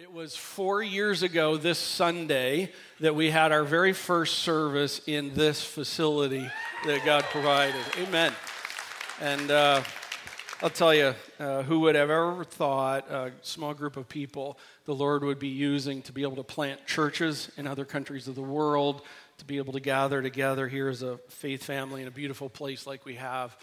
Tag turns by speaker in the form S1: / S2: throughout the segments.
S1: It was four years ago this Sunday that we had our very first service in this facility that God provided. Amen. And uh, I'll tell you, uh, who would have ever thought a small group of people the Lord would be using to be able to plant churches in other countries of the world, to be able to gather together here as a faith family in a beautiful place like we have.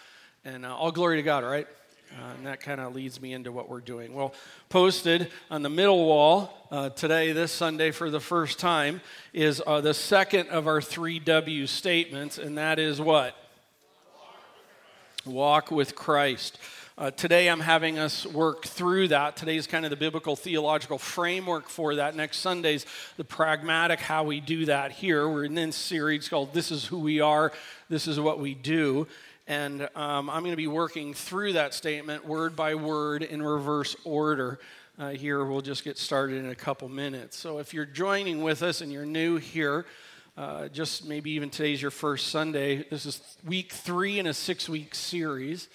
S1: And uh, all glory to God, all right? Uh, and that kind of leads me into what we're doing. Well, posted on the middle wall uh, today, this Sunday, for the first time, is uh, the second of our three W statements, and that is what? Walk with Christ. Uh, today, I'm having us work through that. Today is kind of the biblical theological framework for that. Next Sunday's the pragmatic how we do that here. We're in this series called This is Who We Are, This is What We Do. And um, I'm going to be working through that statement word by word in reverse order. Uh, here, we'll just get started in a couple minutes. So, if you're joining with us and you're new here, uh, just maybe even today's your first Sunday, this is week three in a six week series.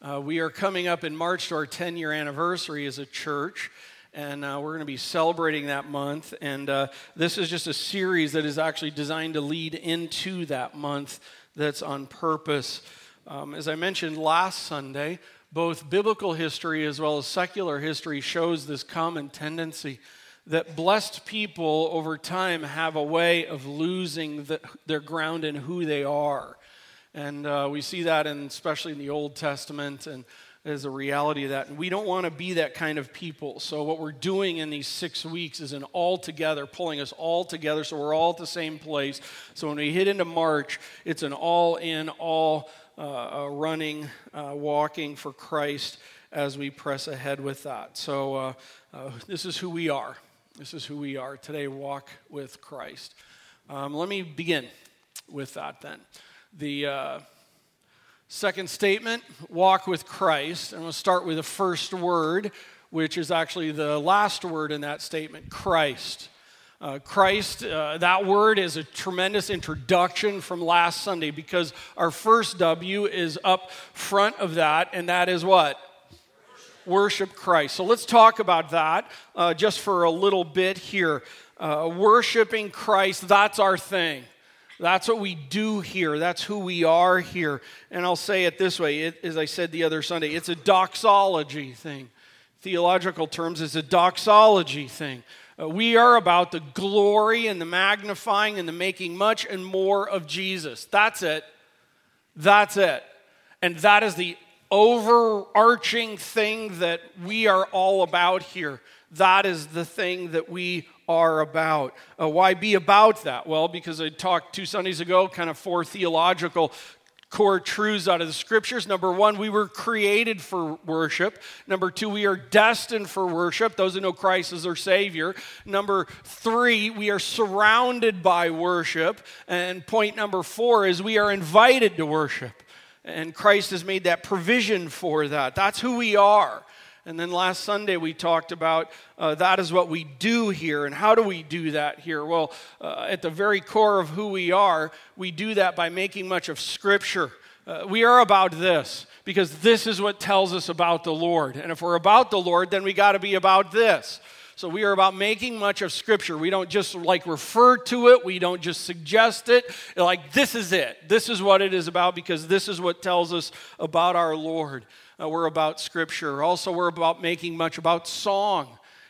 S1: Uh, we are coming up in March to our 10 year anniversary as a church and uh, we're going to be celebrating that month. And uh, this is just a series that is actually designed to lead into that month that's on purpose. Um, as I mentioned last Sunday, both biblical history as well as secular history shows this common tendency that blessed people over time have a way of losing the, their ground in who they are. And uh, we see that, in, especially in the Old Testament, and as a reality of that. And we don't want to be that kind of people. So, what we're doing in these six weeks is an all together, pulling us all together so we're all at the same place. So, when we hit into March, it's an all in, all uh, running, uh, walking for Christ as we press ahead with that. So, uh, uh, this is who we are. This is who we are today. Walk with Christ. Um, let me begin with that then. The second statement walk with Christ. And we'll start with the first word, which is actually the last word in that statement Christ. Uh, Christ, uh, that word is a tremendous introduction from last Sunday because our first W is up front of that, and that is what? Worship Christ. So let's talk about that uh, just for a little bit here. Uh, worshiping Christ, that's our thing. That's what we do here. That's who we are here. And I'll say it this way it, as I said the other Sunday, it's a doxology thing. Theological terms, it's a doxology thing. Uh, we are about the glory and the magnifying and the making much and more of Jesus. That's it. That's it. And that is the overarching thing that we are all about here. That is the thing that we are about. Uh, why be about that? Well, because I talked two Sundays ago, kind of four theological core truths out of the scriptures. Number one, we were created for worship. Number two, we are destined for worship, those who know Christ as their Savior. Number three, we are surrounded by worship. And point number four is we are invited to worship. And Christ has made that provision for that. That's who we are. And then last Sunday we talked about uh, that is what we do here. And how do we do that here? Well, uh, at the very core of who we are, we do that by making much of Scripture. Uh, we are about this because this is what tells us about the Lord. And if we're about the Lord, then we got to be about this. So we are about making much of Scripture. We don't just like refer to it, we don't just suggest it. Like, this is it. This is what it is about because this is what tells us about our Lord uh, we're about Scripture. Also, we're about making much about song.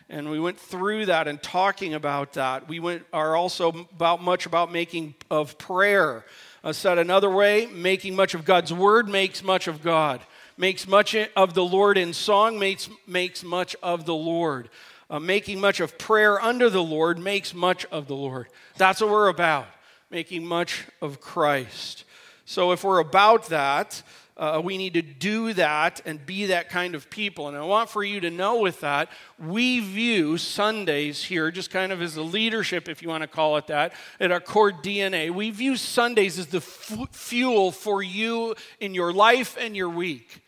S1: And we went through that and talking about that. We went, are also about much about making of prayer. Uh, said another way, making much of God's word makes much of God. Makes much of the Lord in song, makes, makes much of the Lord. Uh, making much of prayer under the Lord makes much of the Lord. That's what we're about, making much of Christ. So if we're about that, uh, we need to do that and be that kind of people. And I want for you to know with that, we view Sundays here, just kind of as a leadership, if you want to call it that, at our core DNA. We view Sundays as the f- fuel for you in your life and your week.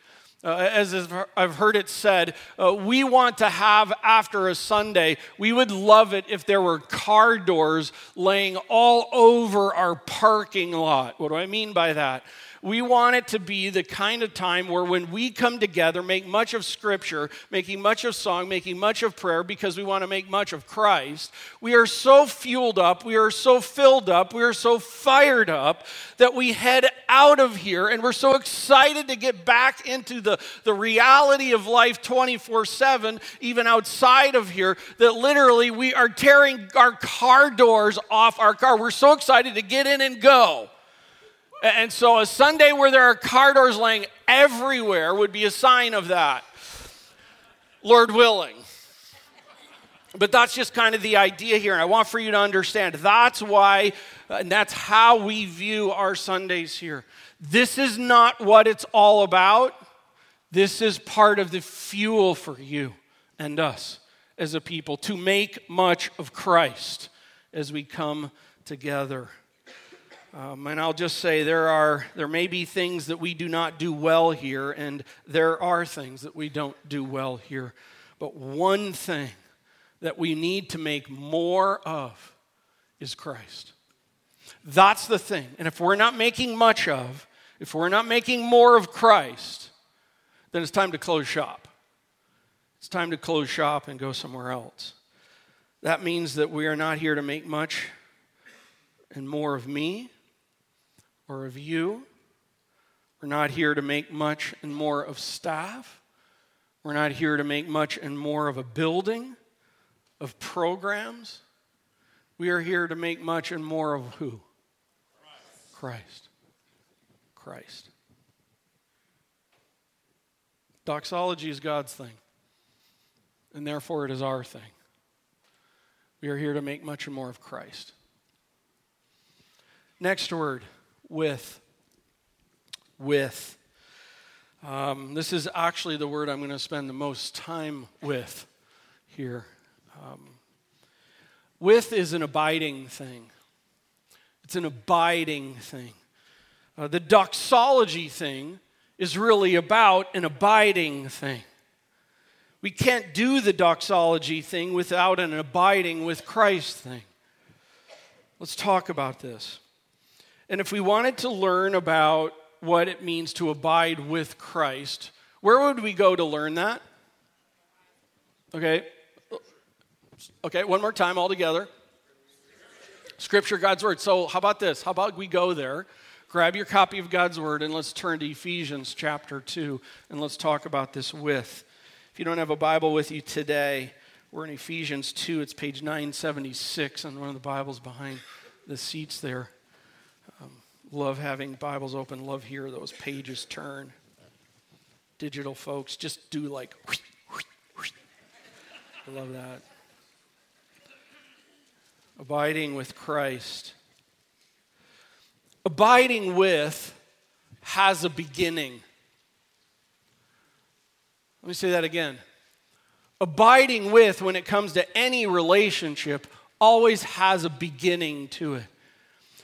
S1: Uh, as I've heard it said, uh, we want to have after a Sunday, we would love it if there were car doors laying all over our parking lot. What do I mean by that? We want it to be the kind of time where when we come together, make much of Scripture, making much of song, making much of prayer, because we want to make much of Christ, we are so fueled up, we are so filled up, we are so fired up that we head out of here and we're so excited to get back into the, the reality of life 24 7, even outside of here, that literally we are tearing our car doors off our car. We're so excited to get in and go. And so a Sunday where there are car doors laying everywhere would be a sign of that. Lord willing. But that's just kind of the idea here. And I want for you to understand that's why, and that's how we view our Sundays here. This is not what it's all about. This is part of the fuel for you and us as a people to make much of Christ as we come together. Um, and I'll just say there are there may be things that we do not do well here, and there are things that we don't do well here. But one thing that we need to make more of is Christ. That's the thing. And if we're not making much of, if we're not making more of Christ, then it's time to close shop. It's time to close shop and go somewhere else. That means that we are not here to make much and more of me or of you. We're not here to make much and more of staff. We're not here to make much and more of a building, of programs. We are here to make much and more of who? Christ. Christ. Christ. Doxology is God's thing, and therefore it is our thing. We are here to make much and more of Christ. Next word with. With. Um, this is actually the word I'm going to spend the most time with here. Um, with is an abiding thing, it's an abiding thing. Uh, the doxology thing is really about an abiding thing. We can't do the doxology thing without an abiding with Christ thing. Let's talk about this. And if we wanted to learn about what it means to abide with Christ, where would we go to learn that? Okay. Okay, one more time all together. Scripture, God's Word. So, how about this? How about we go there? Grab your copy of God's Word and let's turn to Ephesians chapter 2 and let's talk about this with. If you don't have a Bible with you today, we're in Ephesians 2. It's page 976 on one of the Bibles behind the seats there. Love having Bibles open, love hear those pages turn. Digital folks, just do like, I love that. Abiding with Christ. Abiding with has a beginning. Let me say that again. Abiding with, when it comes to any relationship, always has a beginning to it.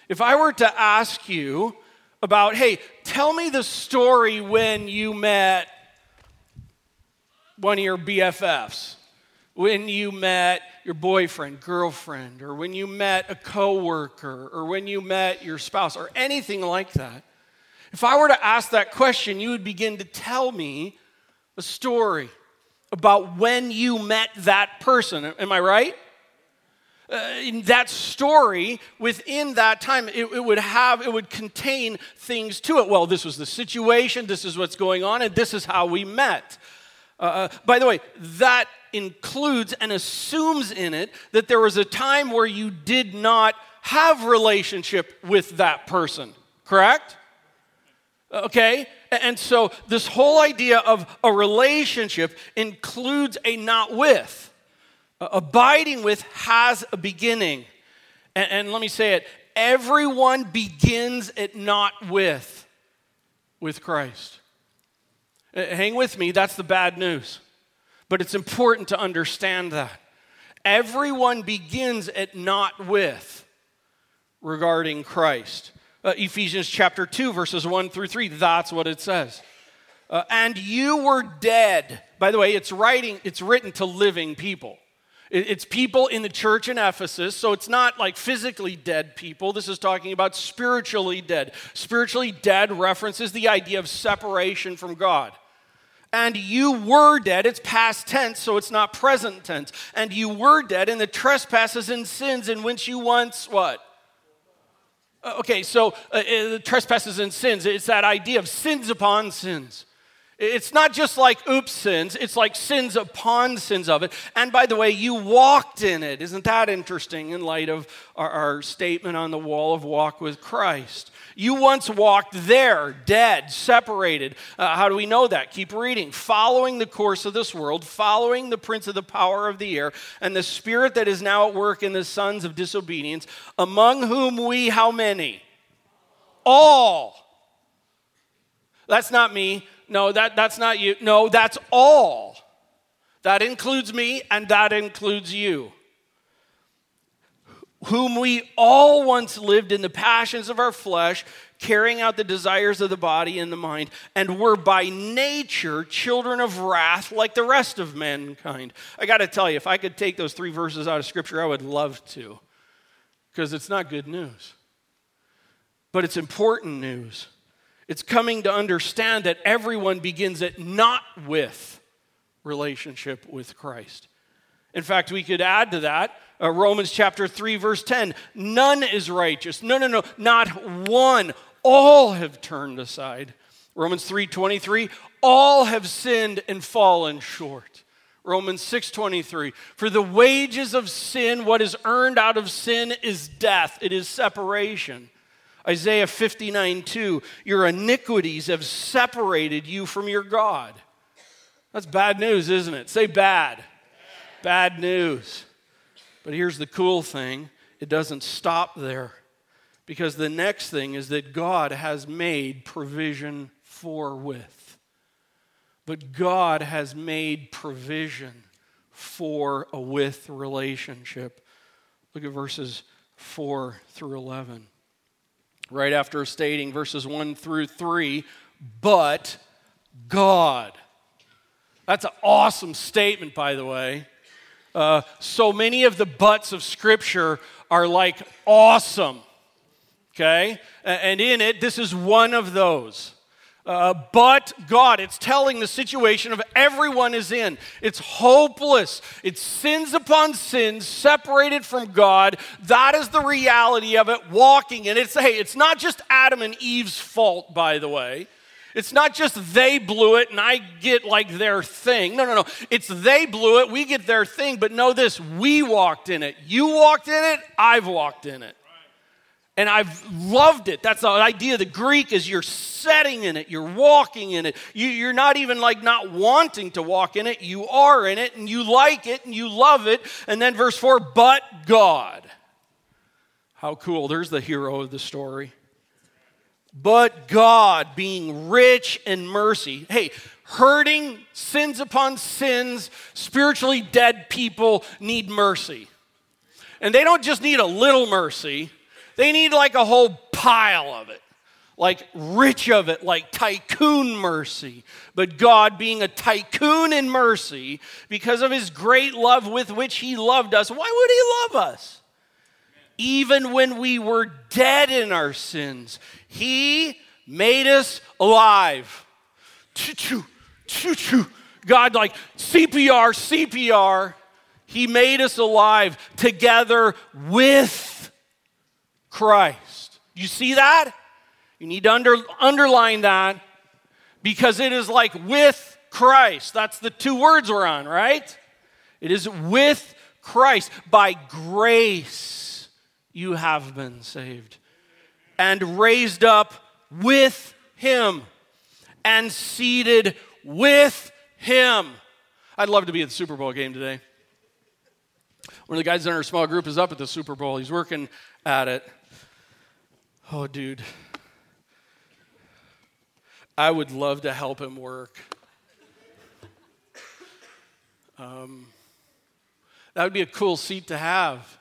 S1: If I were to ask you about, hey, tell me the story when you met one of your BFFs, when you met your boyfriend, girlfriend, or when you met a coworker, or when you met your spouse, or anything like that. If I were to ask that question, you would begin to tell me a story about when you met that person. Am I right? Uh, in that story within that time it, it, would have it would contain things to it. Well this was the situation this is what's going on and this is how we met. Uh, uh, by the way that includes and assumes in it that there was a time where you did not have relationship with that person correct? Okay and so this whole idea of a relationship includes a not with abiding with has a beginning. And, and, let me say it everyone begins at not with, with Christ. Uh, hang with me, that's the bad news. But it's important to understand that. Everyone begins at not with regarding Christ. Uh, Ephesians chapter 2, verses 1 through 3, that's what it says. Uh, and you were dead. By the way, it's writing, it's written to living people. It's people in the church in Ephesus, so it's not like physically dead people. This is talking about spiritually dead. Spiritually dead references the idea of separation from God. And you were dead, it's past tense, so it's not present tense. And you were dead in the trespasses and sins in which you once what? Uh, okay, so uh, uh, the trespasses and sins, it's that idea of sins upon sins. It's not just like oops sins, it's like sins upon sins of it. And by the way, you walked in it. Isn't that interesting in light of our, our, statement on the wall of walk with Christ? You once walked there, dead, separated. Uh, how do we know that? Keep reading. Following the course of this world, following the prince of the power of the air, and the spirit that is now at work in the sons of disobedience, among whom we, how many? All. That's not me no, that, that's not you. No, that's all. That includes me and that includes you. Whom we all once lived in the passions of our flesh, carrying out the desires of the body and the mind, and were by nature children of wrath like the rest of mankind. I got to tell you, if I could take those three verses out of Scripture, I would love to, because it's not good news. But it's important news. It's coming to understand that everyone begins it not with relationship with Christ. In fact, we could add to that uh, Romans chapter 3, verse 10 none is righteous. No, no, no, not one. All have turned aside. Romans 3 23, all have sinned and fallen short. Romans 6:23 For the wages of sin what is earned out of sin is death it is separation Isaiah 59 2, your iniquities have separated you from your God. That's bad news, isn't it? Say bad. Bad news. But here's the cool thing it doesn't stop there. Because the next thing is that God has made provision for with. But God has made provision for a with relationship. Look at verses 4 through 11 right after stating verses 1 through 3, but God. That's an awesome statement, by the way. Uh, so many of the buts of Scripture are like awesome, okay? And in it, this is one of those. Uh, but God, it's telling the situation of everyone is in. It's hopeless. It's sins upon sins, separated from God. That is the reality of it, walking. And it's, hey, it's not just Adam and Eve's fault, by the way. It's not just they blew it and I get like their thing. No, no, no. It's they blew it, we get their thing. But know this we walked in it. You walked in it, I've walked in it. And I've loved it. That's the idea. The Greek is you're setting in it, you're walking in it. You, are not even like not wanting to walk in it. You are in it and you like it and you love it. And then verse 4 but God. How cool. There's the hero of the story. But God, being rich in mercy. Hey, hurting, sins upon sins, spiritually dead people need mercy. And they don't just need a little mercy they need like a whole pile of it, like rich of it, like tycoon mercy. But God, being a tycoon in mercy, because of his great love with which he loved us, why would he love us? Even when we were dead in our sins, he made us alive. Choo-choo, choo-choo. God, like CPR, CPR. He made us alive together with Christ. You see that? You need to under, underline that because it is like with Christ. That's the two words we're on, right? It is with Christ. By grace you have been saved and raised up with Him and seated with Him. I'd love to be at the Super Bowl game today. One of the guys in our small group is up at the Super Bowl. He's working at it. Oh, dude. I would love to help him work. Um, that would be a cool seat to have.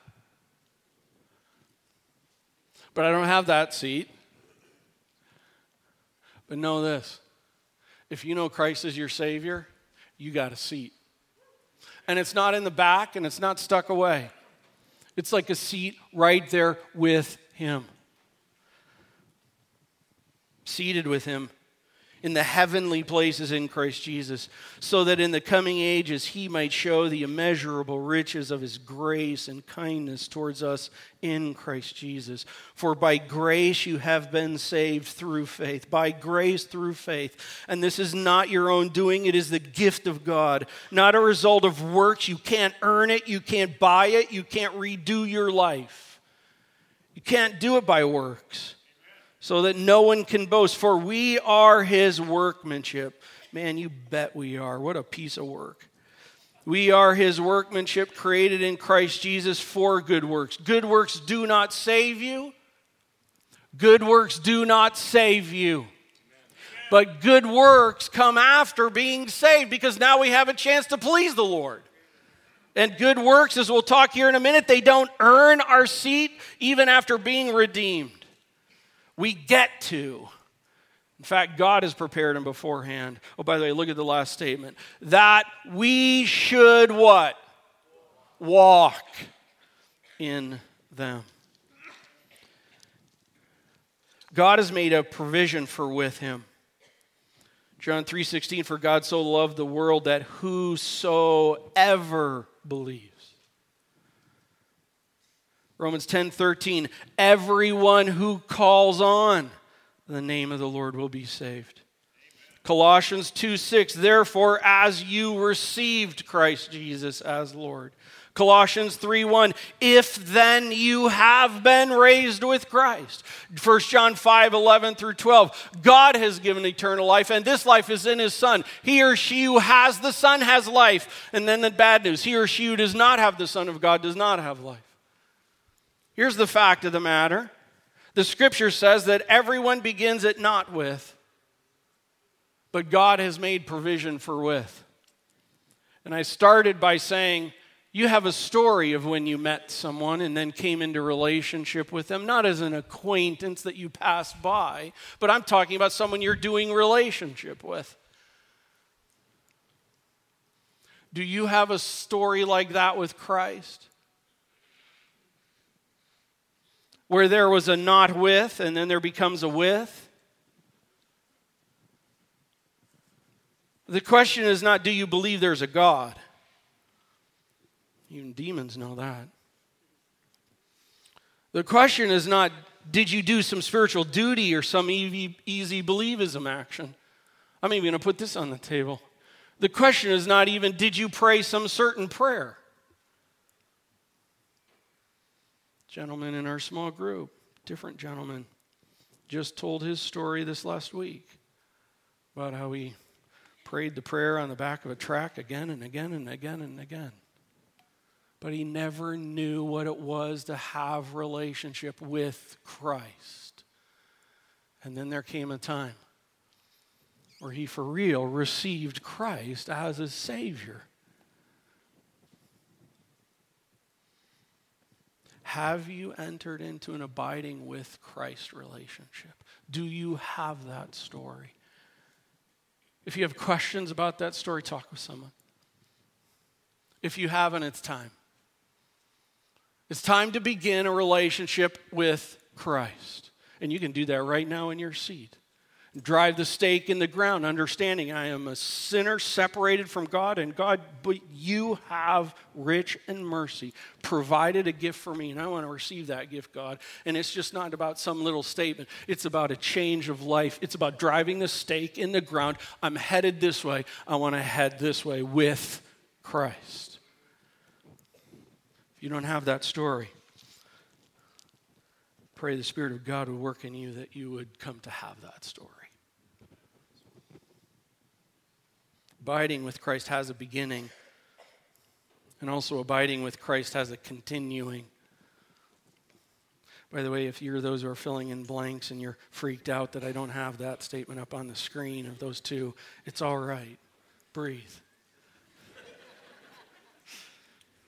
S1: But I don't have that seat. But know this if you know Christ is your Savior, you got a seat. And it's not in the back and it's not stuck away. It's like a seat right there with Him. Seated with Him in the heavenly places in Christ Jesus, so that in the coming ages he might show the immeasurable riches of his grace and kindness towards us in Christ Jesus. For by grace you have been saved through faith. By grace through faith. And this is not your own doing, it is the gift of God, not a result of works. You can't earn it, you can't buy it, you can't redo your life. You can't do it by works so that no one can boast. For we are his workmanship. Man, you bet we are. What a piece of work. We are his workmanship created in Christ Jesus for good works. Good works do not save you. Good works do not save you. But good works come after being saved because now we have a chance to please the Lord. And good works, as we'll talk here in a minute, they don't earn our seat even after being redeemed. We get to. In fact, God has prepared them beforehand. Oh, by the way, look at the last statement. That we should what? Walk in them. God has made a provision for with him. John 3:16 for God so loved the world that whosoever believes Romans 10 13, everyone who calls on the name of the Lord will be saved. Colossians 2 6, therefore, as you received Christ Jesus as Lord. Colossians 3 1, if then you have been raised with Christ. 1 John 5 11 through 12, God has given eternal life, and this life is in his Son. He or she who has the Son has life. And then the bad news, he or she who does not have the Son of God does not have life. Here's the fact of the matter the scripture says that everyone begins at not with, but God has made provision for with. And I started by saying, you have a story of when you met someone and then came into relationship with them, not as an acquaintance that you passed by, but I'm talking about someone you're doing relationship with. Do you have a story like that with Christ? Where there was a not with and then there becomes a with? The question is not, do you believe there's a God? Even demons know that. The question is not, did you do some spiritual duty or some easy, easy believism action? I'm even going to put this on the table. The question is not even, did you pray some certain prayer? Gentleman in our small group, different gentleman, just told his story this last week about how he prayed the prayer on the back of a track again and again and again and again. But he never knew what it was to have relationship with Christ. And then there came a time where he for real received Christ as his Savior. Have you entered into an abiding with Christ relationship? Do you have that story? If you have questions about that story, talk with someone. If you haven't, it's time. It's time to begin a relationship with Christ. And you can do that right now in your seat drive the stake in the ground, understanding I am a sinner separated from God, and God, but you have rich in mercy provided a gift for me, and I want to receive that gift, God. And it's just not about some little statement, it's about a change of life. It's about driving the stake in the ground. I'm headed this way, I want to head this way with Christ. If you don't have that story, pray the Spirit of God would work in you that you would come to have that story. Abiding with Christ has a beginning, and also abiding with Christ has a continuing. By the way, if you're those who are filling in blanks and you're freaked out that I don't have that statement up on the screen of those two, it's all right. Breathe.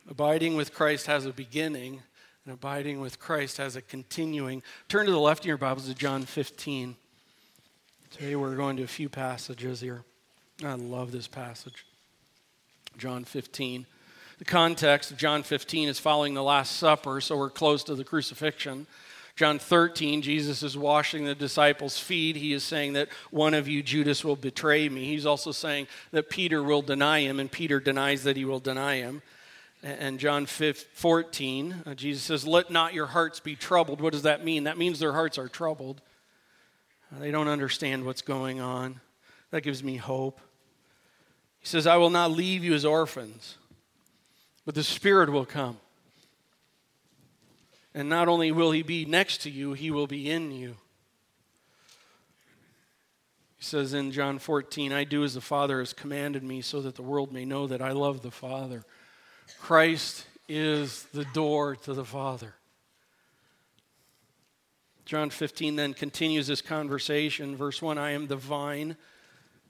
S1: abiding with Christ has a beginning, and abiding with Christ has a continuing. Turn to the left in your Bibles to John 15. Today we're going to a few passages here. I love this passage. John 15. The context of John 15 is following the Last Supper, so we're close to the crucifixion. John 13, Jesus is washing the disciples' feet. He is saying that one of you, Judas, will betray me. He's also saying that Peter will deny him, and Peter denies that he will deny him. And John 14, uh, Jesus says, Let not your hearts be troubled. What does that mean? That means their hearts are troubled. Uh, they don't understand what's going on. That gives me hope. He says, I will not leave you as orphans, but the Spirit will come. And not only will He be next to you, He will be in you. He says in John 14, I do as the Father has commanded me so that the world may know that I love the Father. Christ is the door to the Father. John 15 then continues this conversation. Verse 1 I am the vine.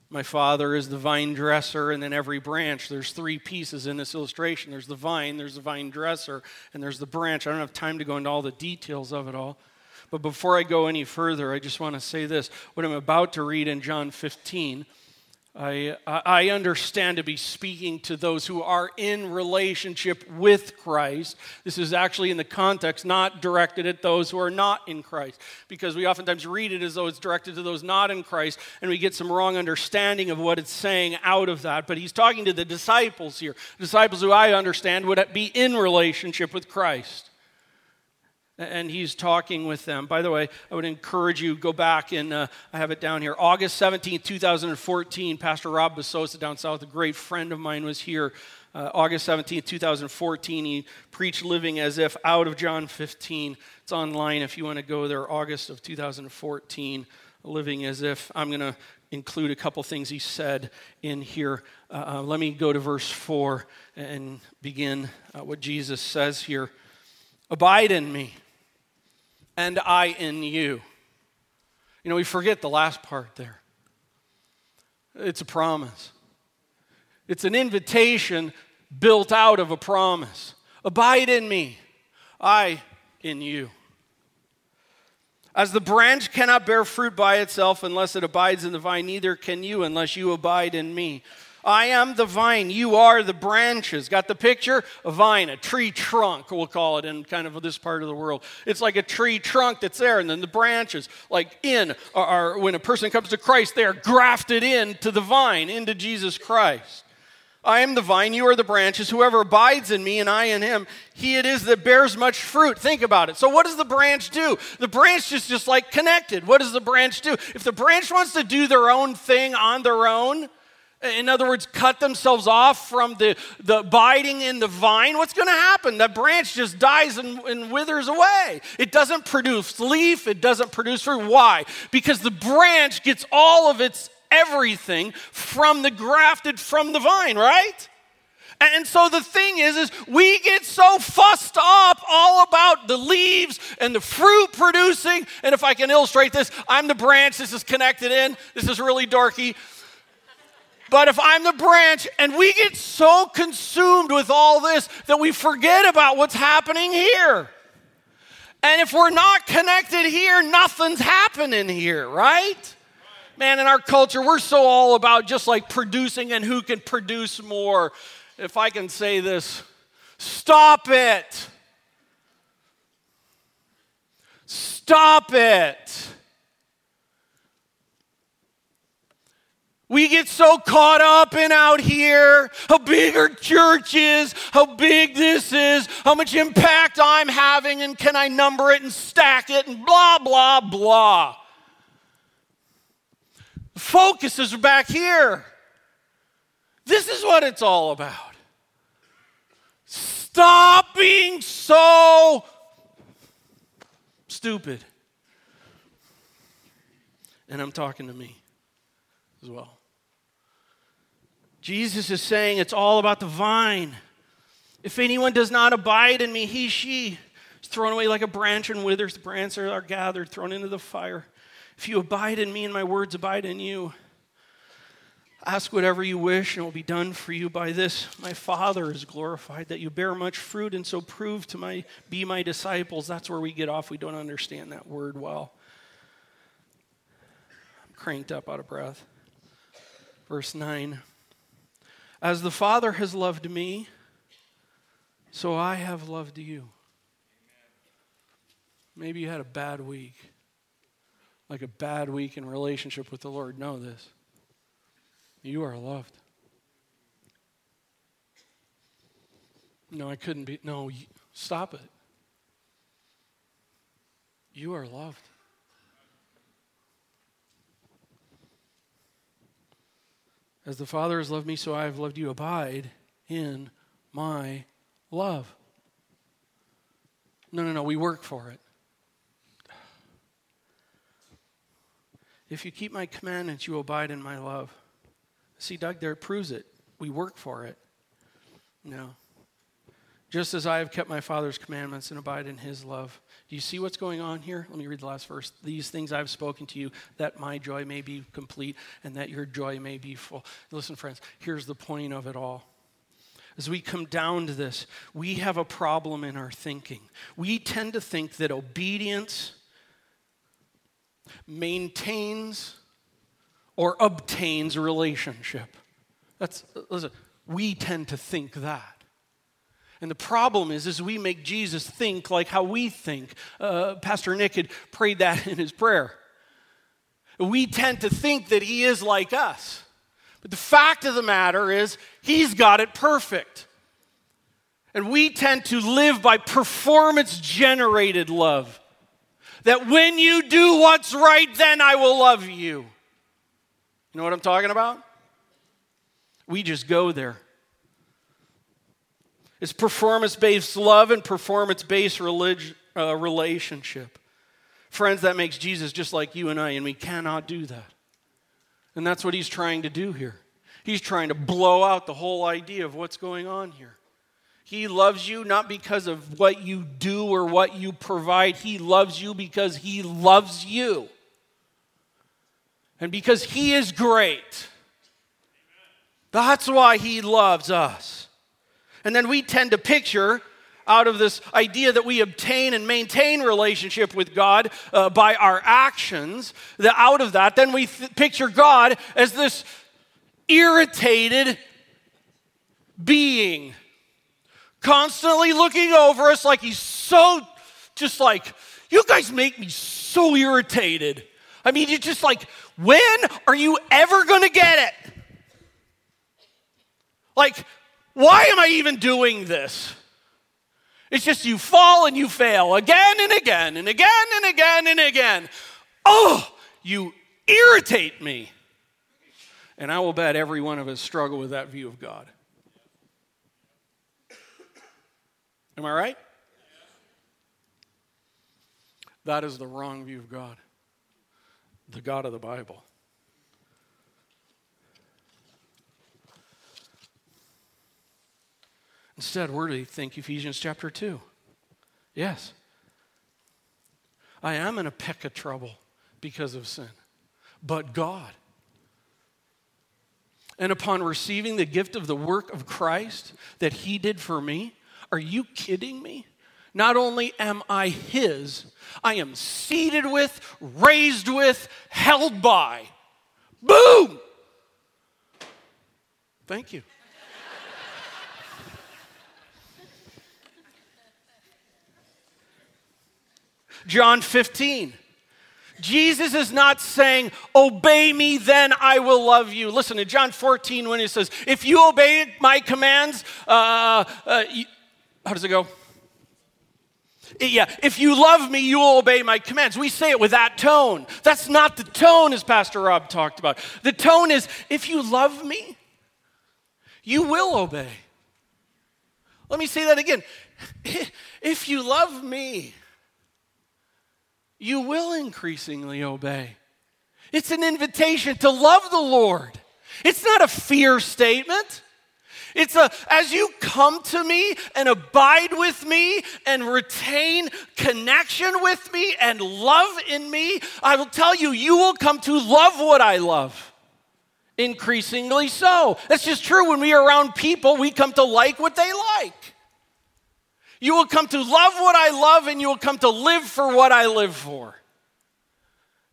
S1: My father is the vine dresser, and then every branch. There's three pieces in this illustration there's the vine, there's the vine dresser, and there's the branch. I don't have time to go into all the details of it all. But before I go any further, I just want to say this. What I'm about to read in John 15 I, I understand to be speaking to those who are in relationship with Christ. This is actually in the context not directed at those who are not in Christ, because we oftentimes read it as though it's directed to those not in Christ, and we get some wrong understanding of what it's saying out of that. But he's talking to the disciples here, disciples who I understand would be in relationship with Christ and he's talking with them. By the way, I would encourage you go back and uh, I have it down here. August 17, 2014, Pastor Rob Basosa down south, a great friend of mine, was here. Uh, August 17, 2014, he preached Living as If out of John 15. It's online if you want to go there. August of 2014, Living as If. I'm going to include a couple things he said in here. Uh, uh let me go to verse 4 and begin uh, what Jesus says here Abide in me and I in you. You know, we forget the last part there. It's a promise, it's an invitation built out of a promise. Abide in me, I in you. As the branch cannot bear fruit by itself unless it abides in the vine, neither can you unless you abide in me. I am the vine, you are the branches. Got the picture? A vine, a tree trunk, we'll call it in kind of this part of the world. It's like a tree trunk that's there, and then the branches, like in, are, when a person comes to Christ, they are grafted into the vine, into Jesus Christ. I am the vine, you are the branches. Whoever abides in me and I in him, he it is that bears much fruit. Think about it. So, what does the branch do? The branch is just like connected. What does the branch do? If the branch wants to do their own thing on their own, in other words, cut themselves off from the, the abiding in the vine, what's going to happen? That branch just dies and, and withers away. It doesn't produce leaf, it doesn't produce fruit. Why? Because the branch gets all of its everything from the grafted from the vine, right? And so the thing is, is we get so fussed up all about the leaves and the fruit producing. And if I can illustrate this, I'm the branch. This is connected in. This is really dorky. But if I'm the branch and we get so consumed with all this that we forget about what's happening here. And if we're not connected here, nothing's happening here, right? Man, in our culture, we're so all about just like producing and who can produce more. If I can say this, stop it. Stop it. We get so caught up in out here, how big our church is, how big this is, how much impact I'm having, and can I number it and stack it, and blah, blah, blah. Focus is back here. This is what it's all about. Stop being so stupid. And I'm talking to me as well. Jesus is saying it's all about the vine. If anyone does not abide in me, he, she is thrown away like a branch and withers. The branches are gathered, thrown into the fire. If you abide in me and my words abide in you, ask whatever you wish and it will be done for you by this. My Father is glorified that you bear much fruit and so prove to my be my disciples. That's where we get off. We don't understand that word well. I'm cranked up out of breath. Verse 9. As the Father has loved me, So I have loved you. Maybe you had a bad week, like a bad week in relationship with the Lord. Know this you are loved. No, I couldn't be. No, stop it. You are loved. As the Father has loved me, so I have loved you. Abide in my love. No, no, no, we work for it. If you keep my commandments, you abide in my love. See, Doug, there it proves it. We work for it. No. Just as I have kept my Father's commandments and abide in his love. Do you see what's going on here? Let me read the last verse. These things I've spoken to you, that my joy may be complete and that your joy may be full. Listen, friends, here's the point of it all. As we come down to this, we have a problem in our thinking. We tend to think that obedience maintains or obtains relationship. That's, listen, we tend to think that. And the problem is, is we make Jesus think like how we think. Uh, Pastor Nick had prayed that in his prayer. We tend to think that he is like us. But the fact of the matter is, he's got it perfect. And we tend to live by performance generated love. That when you do what's right, then I will love you. You know what I'm talking about? We just go there. It's performance based love and performance based uh, relationship. Friends, that makes Jesus just like you and I, and we cannot do that. And that's what he's trying to do here. He's trying to blow out the whole idea of what's going on here. He loves you not because of what you do or what you provide. He loves you because He loves you. And because He is great. That's why He loves us. And then we tend to picture out of this idea that we obtain and maintain relationship with God uh, by our actions, that out of that, then we th- picture God as this irritated being, constantly looking over us like he's so, just like, you guys make me so irritated. I mean, you're just like, when are you ever to get it? Like, why am I even doing this? It's just you fall and you fail again and again and again and again and again. Oh, you irritate me. And I will bet every one of us struggle with that view of God. Am I right? That is the wrong view of God, the God of the Bible. Instead, where do you think Ephesians chapter 2? Yes. I am in a peck of trouble because of sin, but God. And upon receiving the gift of the work of Christ that He did for me, are you kidding me? Not only am I His, I am seated with, raised with, held by. Boom! Thank you. John 15. Jesus is not saying, Obey me, then I will love you. Listen to John 14 when he says, If you obey my commands, uh, uh, how does it go? Yeah, if you love me, you will obey my commands. We say it with that tone. That's not the tone, as Pastor Rob talked about. The tone is, If you love me, you will obey. Let me say that again. If you love me, you will increasingly obey. It's an invitation to love the Lord. It's not a fear statement. It's a, as you come to me and abide with me and retain connection with me and love in me, I will tell you, you will come to love what I love. Increasingly so. That's just true. When we are around people, we come to like what they like. You will come to love what I love, and you will come to live for what I live for.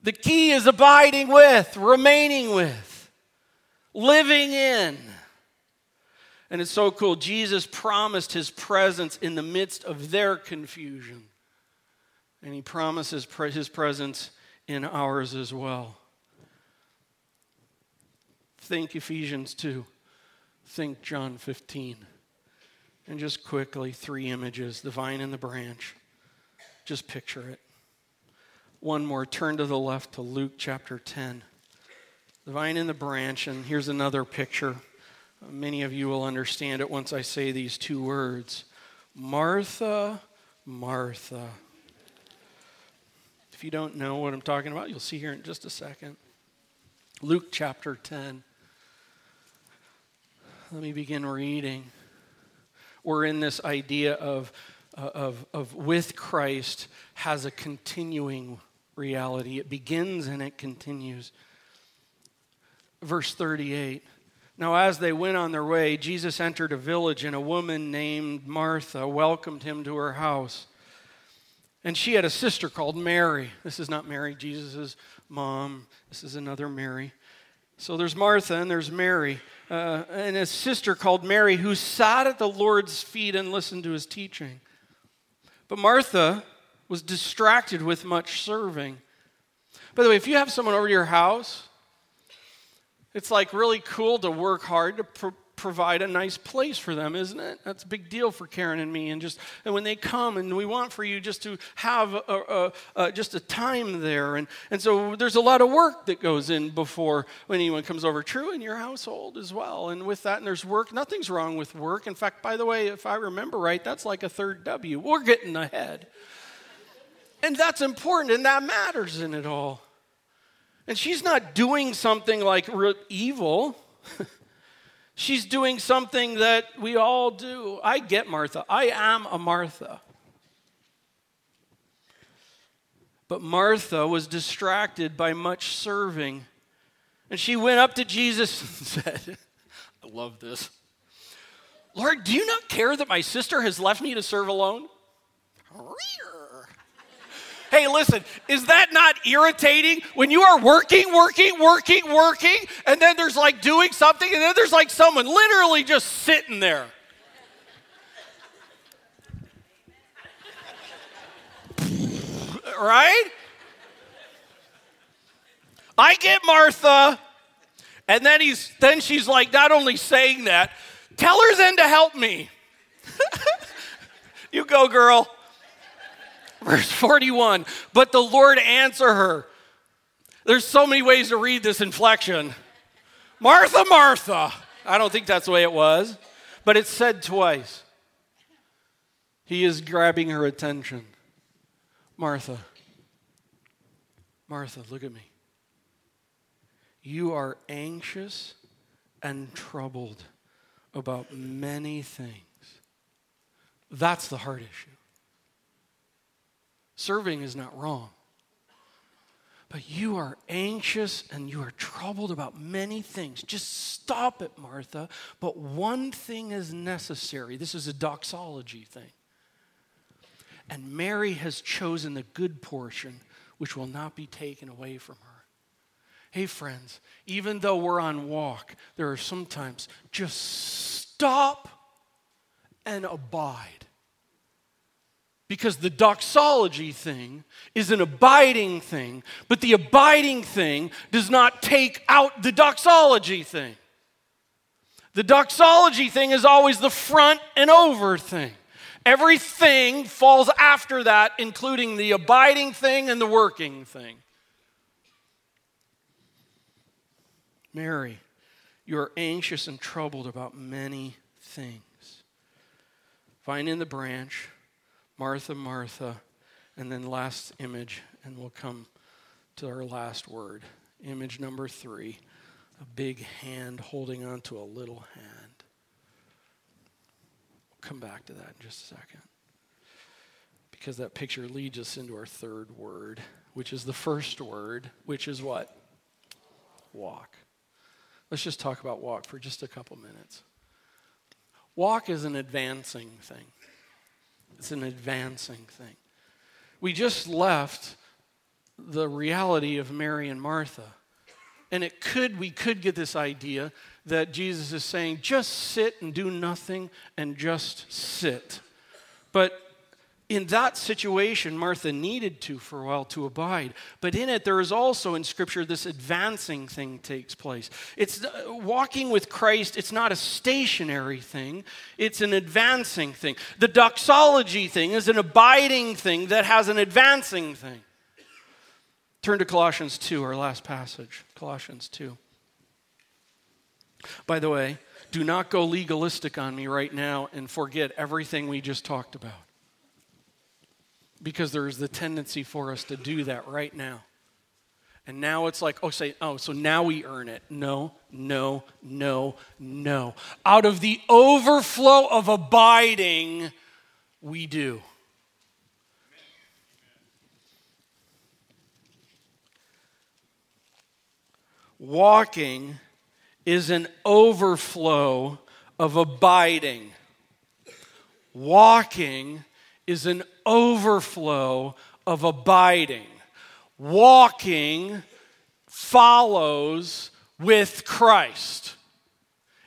S1: The key is abiding with, remaining with, living in. And it's so cool. Jesus promised his presence in the midst of their confusion. And he promises his presence in ours as well. Think Ephesians 2. Think John 15. And just quickly, three images the vine and the branch. Just picture it. One more, turn to the left to Luke chapter 10. The vine and the branch, and here's another picture. Many of you will understand it once I say these two words Martha, Martha. If you don't know what I'm talking about, you'll see here in just a second. Luke chapter 10. Let me begin reading. We're in this idea of, uh, of, of with Christ has a continuing reality. It begins and it continues. Verse 38. Now, as they went on their way, Jesus entered a village, and a woman named Martha welcomed him to her house. And she had a sister called Mary. This is not Mary, Jesus' mom. This is another Mary. So there's Martha and there's Mary, uh, and a sister called Mary who sat at the Lord's feet and listened to his teaching. But Martha was distracted with much serving. By the way, if you have someone over to your house it's like really cool to work hard to pro- provide a nice place for them, isn't it? That's a big deal for Karen and me. And just and when they come, and we want for you just to have a, a, a, just a time there. And, and so there's a lot of work that goes in before when anyone comes over. True in your household as well. And with that, and there's work. Nothing's wrong with work. In fact, by the way, if I remember right, that's like a third W. We're getting ahead. And that's important, and that matters in it all. And she's not doing something like evil. she's doing something that we all do. I get Martha. I am a Martha. But Martha was distracted by much serving. And she went up to Jesus and said, I love this. Lord, do you not care that my sister has left me to serve alone? Hey, listen, is that not irritating when you are working, working, working, working, and then there's like doing something, and then there's like someone literally just sitting there? right? I get Martha, and then he's then she's like not only saying that, tell her then to help me. you go, girl. Verse 41 But the Lord answer her. There's so many ways to read this inflection. Martha, Martha. I don't think that's the way it was, but it's said twice. He is grabbing her attention. Martha, Martha, look at me. You are anxious and troubled about many things. That's the heart issue. Serving is not wrong. But you are anxious and you are troubled about many things. Just stop it, Martha. But one thing is necessary. This is a doxology thing. And Mary has chosen the good portion, which will not be taken away from her. Hey, friends, even though we're on walk, there are sometimes just stop and abide. Because the doxology thing is an abiding thing, but the abiding thing does not take out the doxology thing. The doxology thing is always the front and over thing. Everything falls after that, including the abiding thing and the working thing. Mary, you are anxious and troubled about many things. Vine in the branch Martha, Martha, and then last image, and we'll come to our last word. Image number three a big hand holding onto a little hand. We'll come back to that in just a second. Because that picture leads us into our third word, which is the first word, which is what? Walk. Let's just talk about walk for just a couple minutes. Walk is an advancing thing. It's an advancing thing. We just left the reality of Mary and Martha. And it could, we could get this idea that Jesus is saying, just sit and do nothing and just sit. But in that situation, Martha needed to for a while to abide. But in it, there is also in Scripture this advancing thing takes place. It's uh, walking with Christ, it's not a stationary thing, it's an advancing thing. The doxology thing is an abiding thing that has an advancing thing. Turn to Colossians 2, our last passage. Colossians 2. By the way, do not go legalistic on me right now and forget everything we just talked about. Because there is the tendency for us to do that right now. And now it's like, oh, say, oh, so now we earn it. No, no, no, no. Out of the overflow of abiding, we do. Walking is an overflow of abiding. Walking is an overflow of abiding. Walking follows with Christ.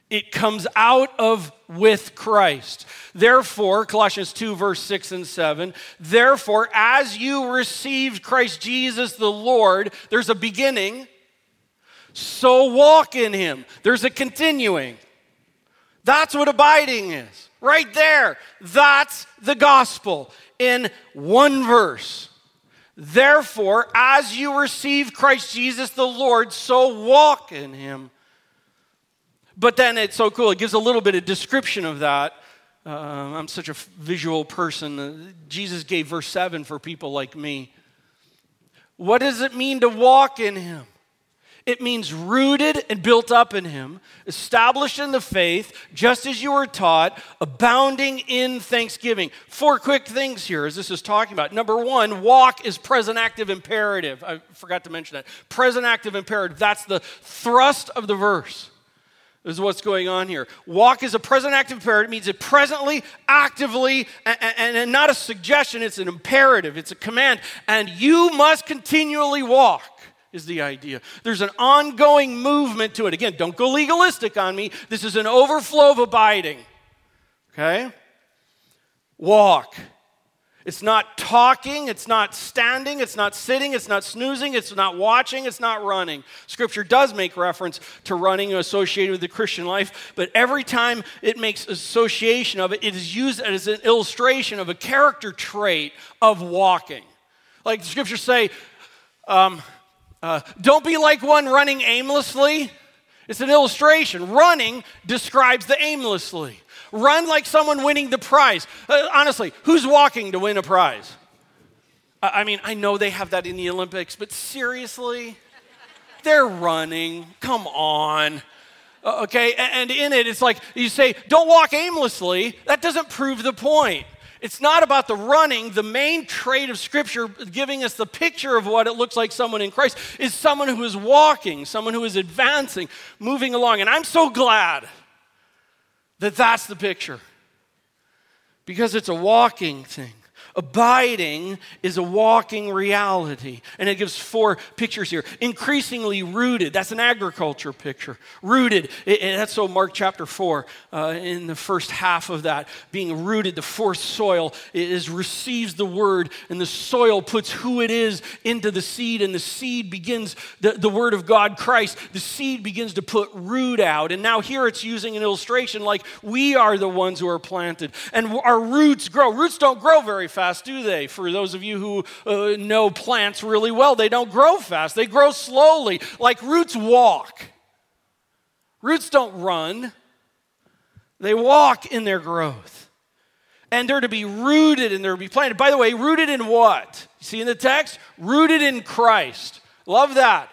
S1: It comes out of with Christ. Therefore, Colossians 2, verse 6 and 7, therefore, as you received Christ Jesus the Lord, there's a beginning so walk in him. There's a continuing. That's what abiding is. Right there. That's the gospel in one verse. Therefore, as you receive Christ Jesus the Lord, so walk in him. But then it's so cool. It gives a little bit of description of that. Uh, I'm such a visual person. Uh, Jesus gave verse 7 for people like me. What does it mean to walk in him? It means rooted and built up in Him, established in the faith, just as you were taught, abounding in thanksgiving. Four quick things here as this is talking about. Number one, walk is present active imperative. I forgot to mention that. Present active imperative. That's the thrust of the verse. This is what's going on here. Walk is a present active imperative. It means it presently, actively, and, and, and not a suggestion. It's an imperative. It's a command. And you must continually walk is the idea. There's an ongoing movement to it. Again, don't go legalistic on me. This is an overflow of abiding. Okay? Walk. It's not talking, it's not standing, it's not sitting, it's not snoozing, it's not watching, it's not running. Scripture does make reference to running associated with the Christian life, but every time it makes association of it, it is used as an illustration of a character trait of walking. Like the scriptures say, um, uh, don't be like one running aimlessly. It's an illustration. Running describes the aimlessly. Run like someone winning the prize. Uh, honestly, who's walking to win a prize? I mean, I know they have that in the Olympics, but seriously? They're running. Come on. Uh, okay, and in it, it's like you say, don't walk aimlessly. That doesn't prove the point. It's not about the running. The main trait of Scripture, giving us the picture of what it looks like someone in Christ, is someone who is walking, someone who is advancing, moving along. And I'm so glad that that's the picture because it's a walking thing. Abiding is a walking reality. And it gives four pictures here. Increasingly rooted, that's an agriculture picture. Rooted, and that's so Mark chapter 4, uh, in the first half of that, being rooted, the fourth soil is receives the word, and the soil puts who it is into the seed, and the seed begins, the, the word of God, Christ, the seed begins to put root out. And now here it's using an illustration like we are the ones who are planted, and our roots grow. Roots don't grow very fast fast, do they? For those of you who uh, know plants really well, they don't grow fast, they grow slowly, like roots walk. Roots don't run, they walk in their growth. And they're to be rooted and they're to be planted. By the way, rooted in what? See in the text? Rooted in Christ. Love that.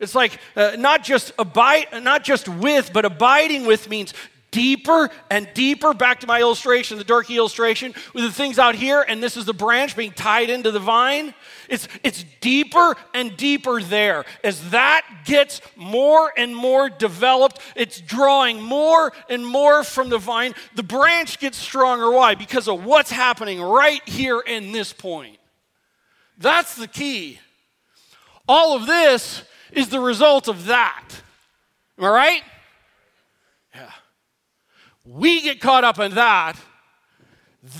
S1: It's like uh, not just abide, not just with, but abiding with means deeper and deeper. Back to my illustration, the dorky illustration, with the things out here, and this is the branch being tied into the vine. It's, it's deeper and deeper there. As that gets more and more developed, it's drawing more and more from the vine. The branch gets stronger. Why? Because of what's happening right here in this point. That's the key. All of this is the result of that. Am I right? We get caught up in that.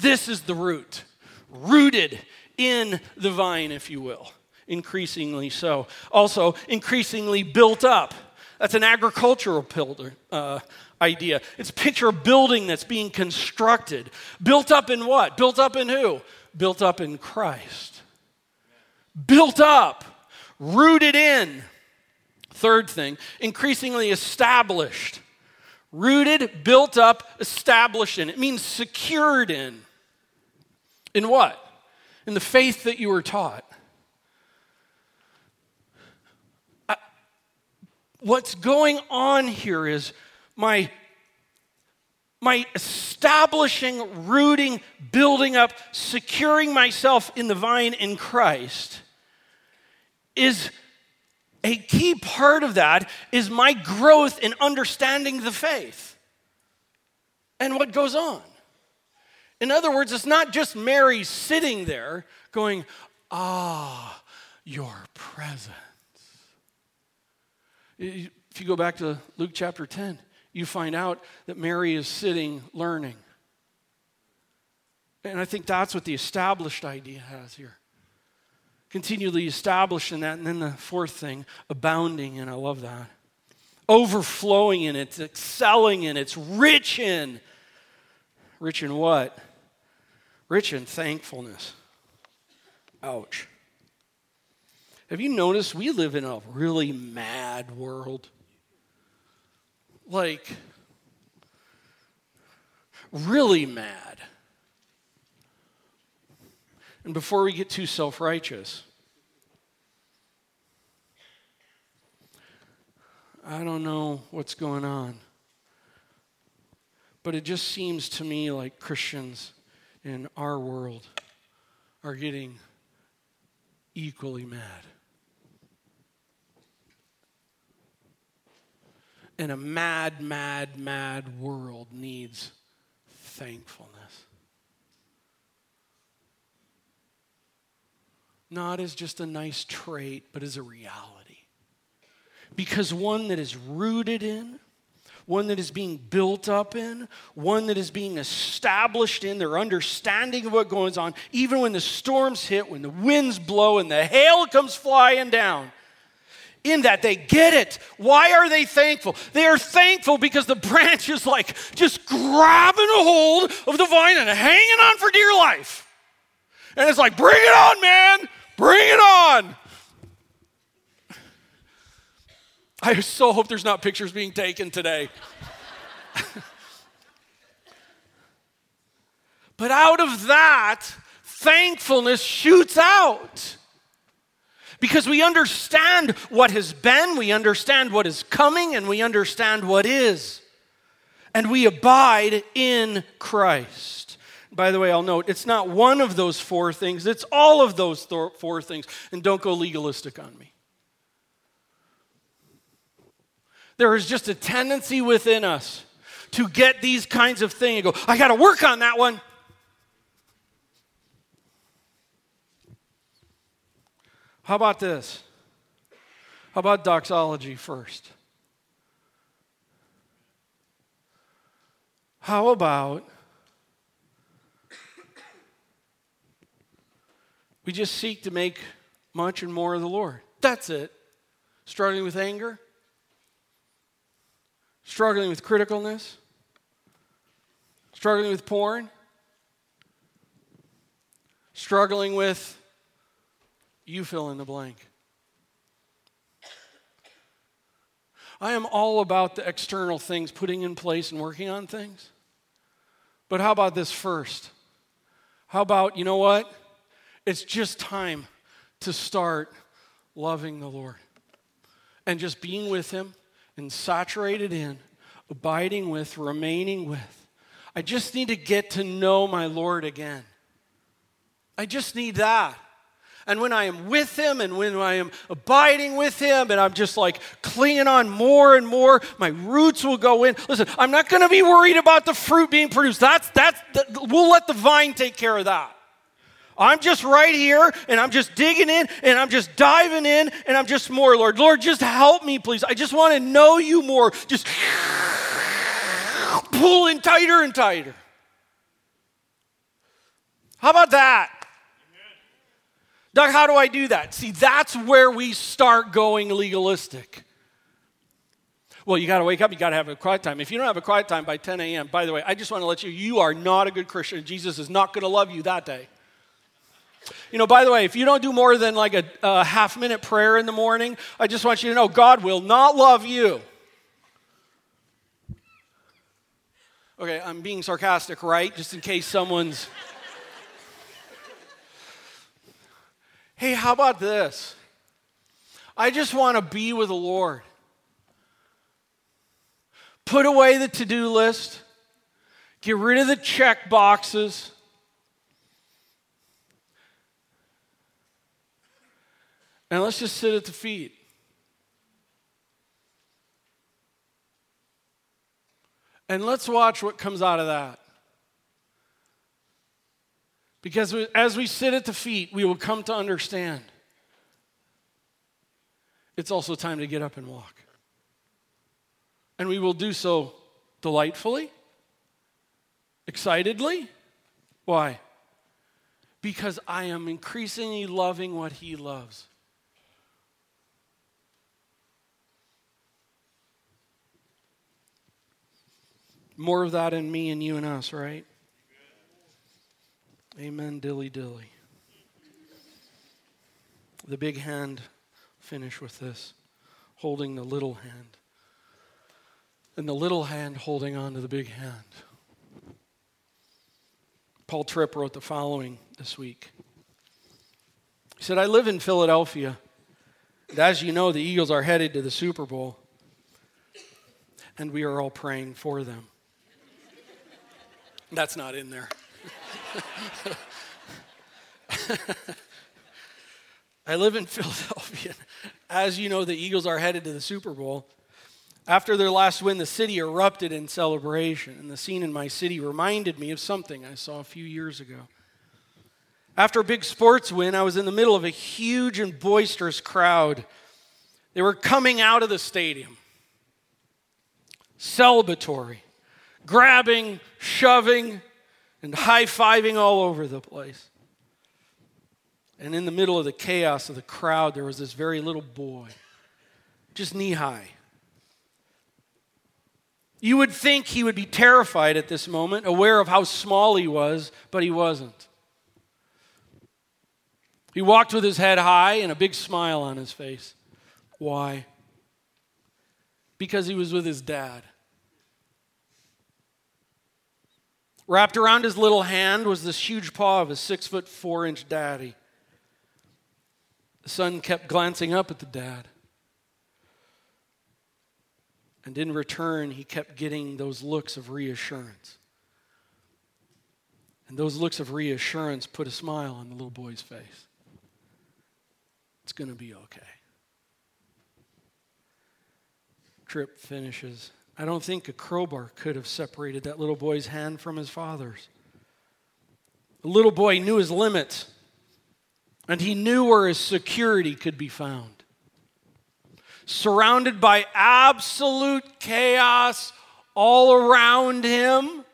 S1: This is the root, rooted in the vine, if you will, increasingly so. Also, increasingly built up. That's an agricultural builder, uh, idea. It's a picture of building that's being constructed. Built up in what? Built up in who? Built up in Christ. Built up, rooted in. Third thing, increasingly established. Rooted, built up, established in. It means secured in. In what? In the faith that you were taught. what's going on here is my my establishing, rooting, building up, securing myself in the vine in Christ is a key part of that is my growth in understanding the faith and what goes on. In other words, it's not just Mary sitting there going, Ah, your presence. If you go back to Luke chapter 10, you find out that Mary is sitting learning. And I think that's what the established idea has here. Continually establishing that. And then the fourth thing, abounding, and I love that. Overflowing in it, excelling in it, it's rich in. Rich in what? Rich in thankfulness. Ouch. Have you noticed we live in a really mad world? Like, really mad. And before we get too self righteous, I don't know what's going on. But it just seems to me like Christians in our world are getting equally mad. And a mad, mad, mad world needs thankfulness. Not as just a nice trait, but as a reality. Because one that is rooted in, one that is being built up in, one that is being established in their understanding of what goes on, even when the storms hit, when the winds blow and the hail comes flying down. In that they get it. Why are they thankful? They are thankful because the branch is like just grabbing a hold of the vine and hanging on for dear life. And it's like, bring it on, man, bring it on. I so hope there's not pictures being taken today. but out of that, thankfulness shoots out. Because we understand what has been, we understand what is coming, and we understand what is. And we abide in Christ. By the way, I'll note it's not one of those four things, it's all of those th- four things. And don't go legalistic on me. There is just a tendency within us to get these kinds of things and go, I got to work on that one. How about this? How about doxology first? How about we just seek to make much and more of the Lord? That's it. Struggling with anger? struggling with criticalness, struggling with porn, struggling with you fill in the blank. I am all about the external things, putting in place and working on things. But how about this first? How about, you know what? It's just time to start loving the Lord and just being with Him and saturated in, abiding with, remaining with. I just need to get to know my Lord again. I just need that. And when I am with Him and when I am abiding with Him and I'm just like clinging on more and more, my roots will go in. Listen, I'm not going to be worried about the fruit being produced. That's, that's, that, we'll let the vine take care of that. I'm just right here and I'm just digging in and I'm just diving in and I'm just more, Lord. Lord, just help me, please. I just want to know you more. Just pulling tighter and tighter. How about that? Doug, how do I do that? See, that's where we start going legalistic. Well, you got to wake up, you got to have a quiet time. If you don't have a quiet time by 10 a.m., by the way, I just want to let you, you are not a good Christian. Jesus is not going to love you that day. You know, by the way, if you don't do more than like a, a half minute prayer in the morning, I just want you to know God will not love you. Okay, I'm being sarcastic, right? Just in case someone's. hey, how about this? I just want to be with the Lord. Put away the to do list, get rid of the check boxes. And let's just sit at the feet. And let's watch what comes out of that. Because as we sit at the feet, we will come to understand it's also time to get up and walk. And we will do so delightfully, excitedly. Why? Because I am increasingly loving what He loves. More of that in me and you and us, right? Amen, dilly dilly. The big hand, finish with this, holding the little hand. And the little hand holding on to the big hand. Paul Tripp wrote the following this week. He said, I live in Philadelphia. And as you know, the Eagles are headed to the Super Bowl. And we are all praying for them. That's not in there. I live in Philadelphia. As you know, the Eagles are headed to the Super Bowl. After their last win, the city erupted in celebration, and the scene in my city reminded me of something I saw a few years ago. After a big sports win, I was in the middle of a huge and boisterous crowd. They were coming out of the stadium, celebratory grabbing, shoving, and high fiving all over the place. And in the middle of the chaos of the crowd, there was this very little boy, just knee high. You would think he would be terrified at this moment, aware of how small he was, but he wasn't. He walked with his head high and a big smile on his face. Why? Because he was with his dad. Wrapped around his little hand was this huge paw of his six foot four inch daddy. The son kept glancing up at the dad. And in return, he kept getting those looks of reassurance. And those looks of reassurance put a smile on the little boy's face. It's going to be okay. Tripp finishes I don't think a crowbar could have separated that little boy's hand from his father's. The little boy knew his limits, and he knew where his security could be found. Surrounded by absolute chaos all around him,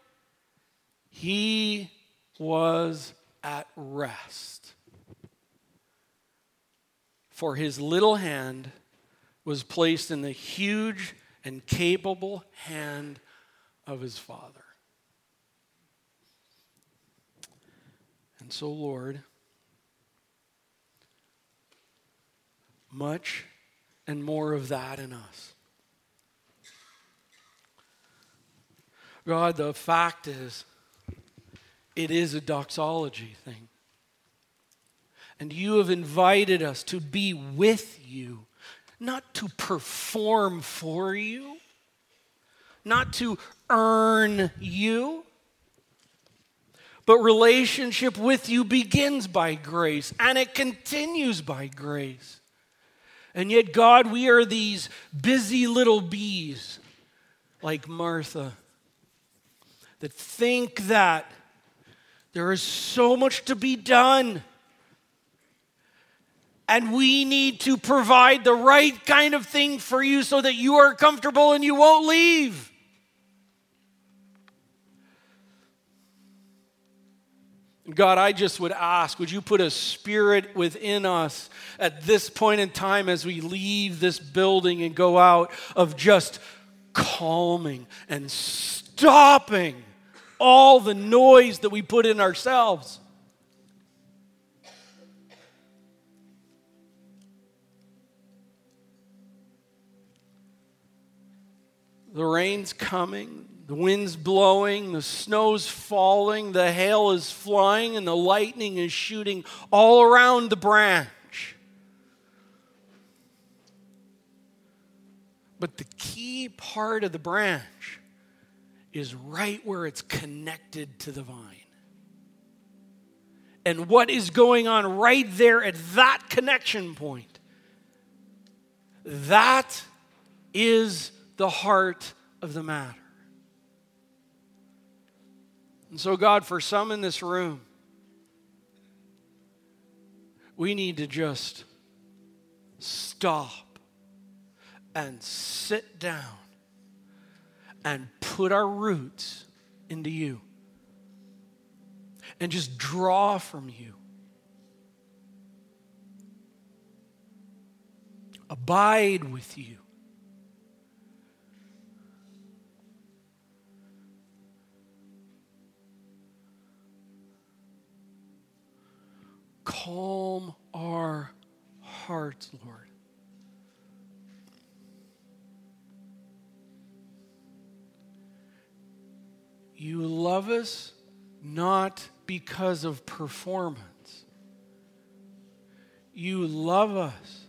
S1: he was at rest. For his little hand was placed in the huge and capable hand of his Father. And so, Lord, much and more of that in us. God, the fact is, it is a doxology thing. And you have invited us to be with you not to perform for you, not to earn you. But relationship with you begins by grace and it continues by grace. And yet, God, we are these busy little bees like Martha that think that There is so much to be done. And we need to provide the right kind of thing for you so that you are comfortable and you won't leave. God, I just would ask, would you put a spirit within us at this point in time as we leave this building and go out of just calming and stopping all the noise that we put in ourselves? The rain's coming, the wind's blowing, the snow's falling, the hail is flying, and the lightning is shooting all around the branch. But the key part of the branch is right where it's connected to the vine. And what is going on right there at that connection point? That is the heart of the matter. And so, God, for some in this room, we need to just stop and sit down and put our roots into you and just draw from you. Abide with you. Calm our hearts, Lord. You love us not because of performance. You love us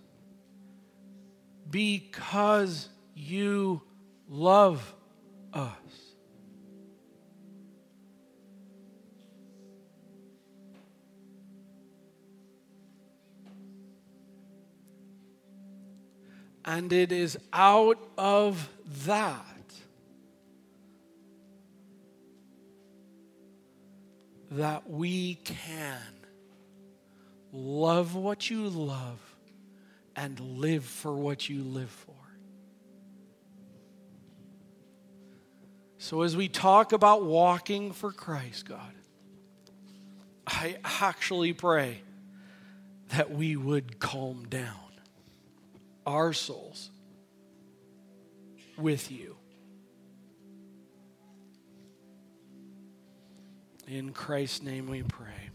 S1: because you love us. And it is out of that that we can love what you love and live for what you live for. So, as we talk about walking for Christ, God, I actually pray that we would calm down our souls with you. In Christ's name we pray.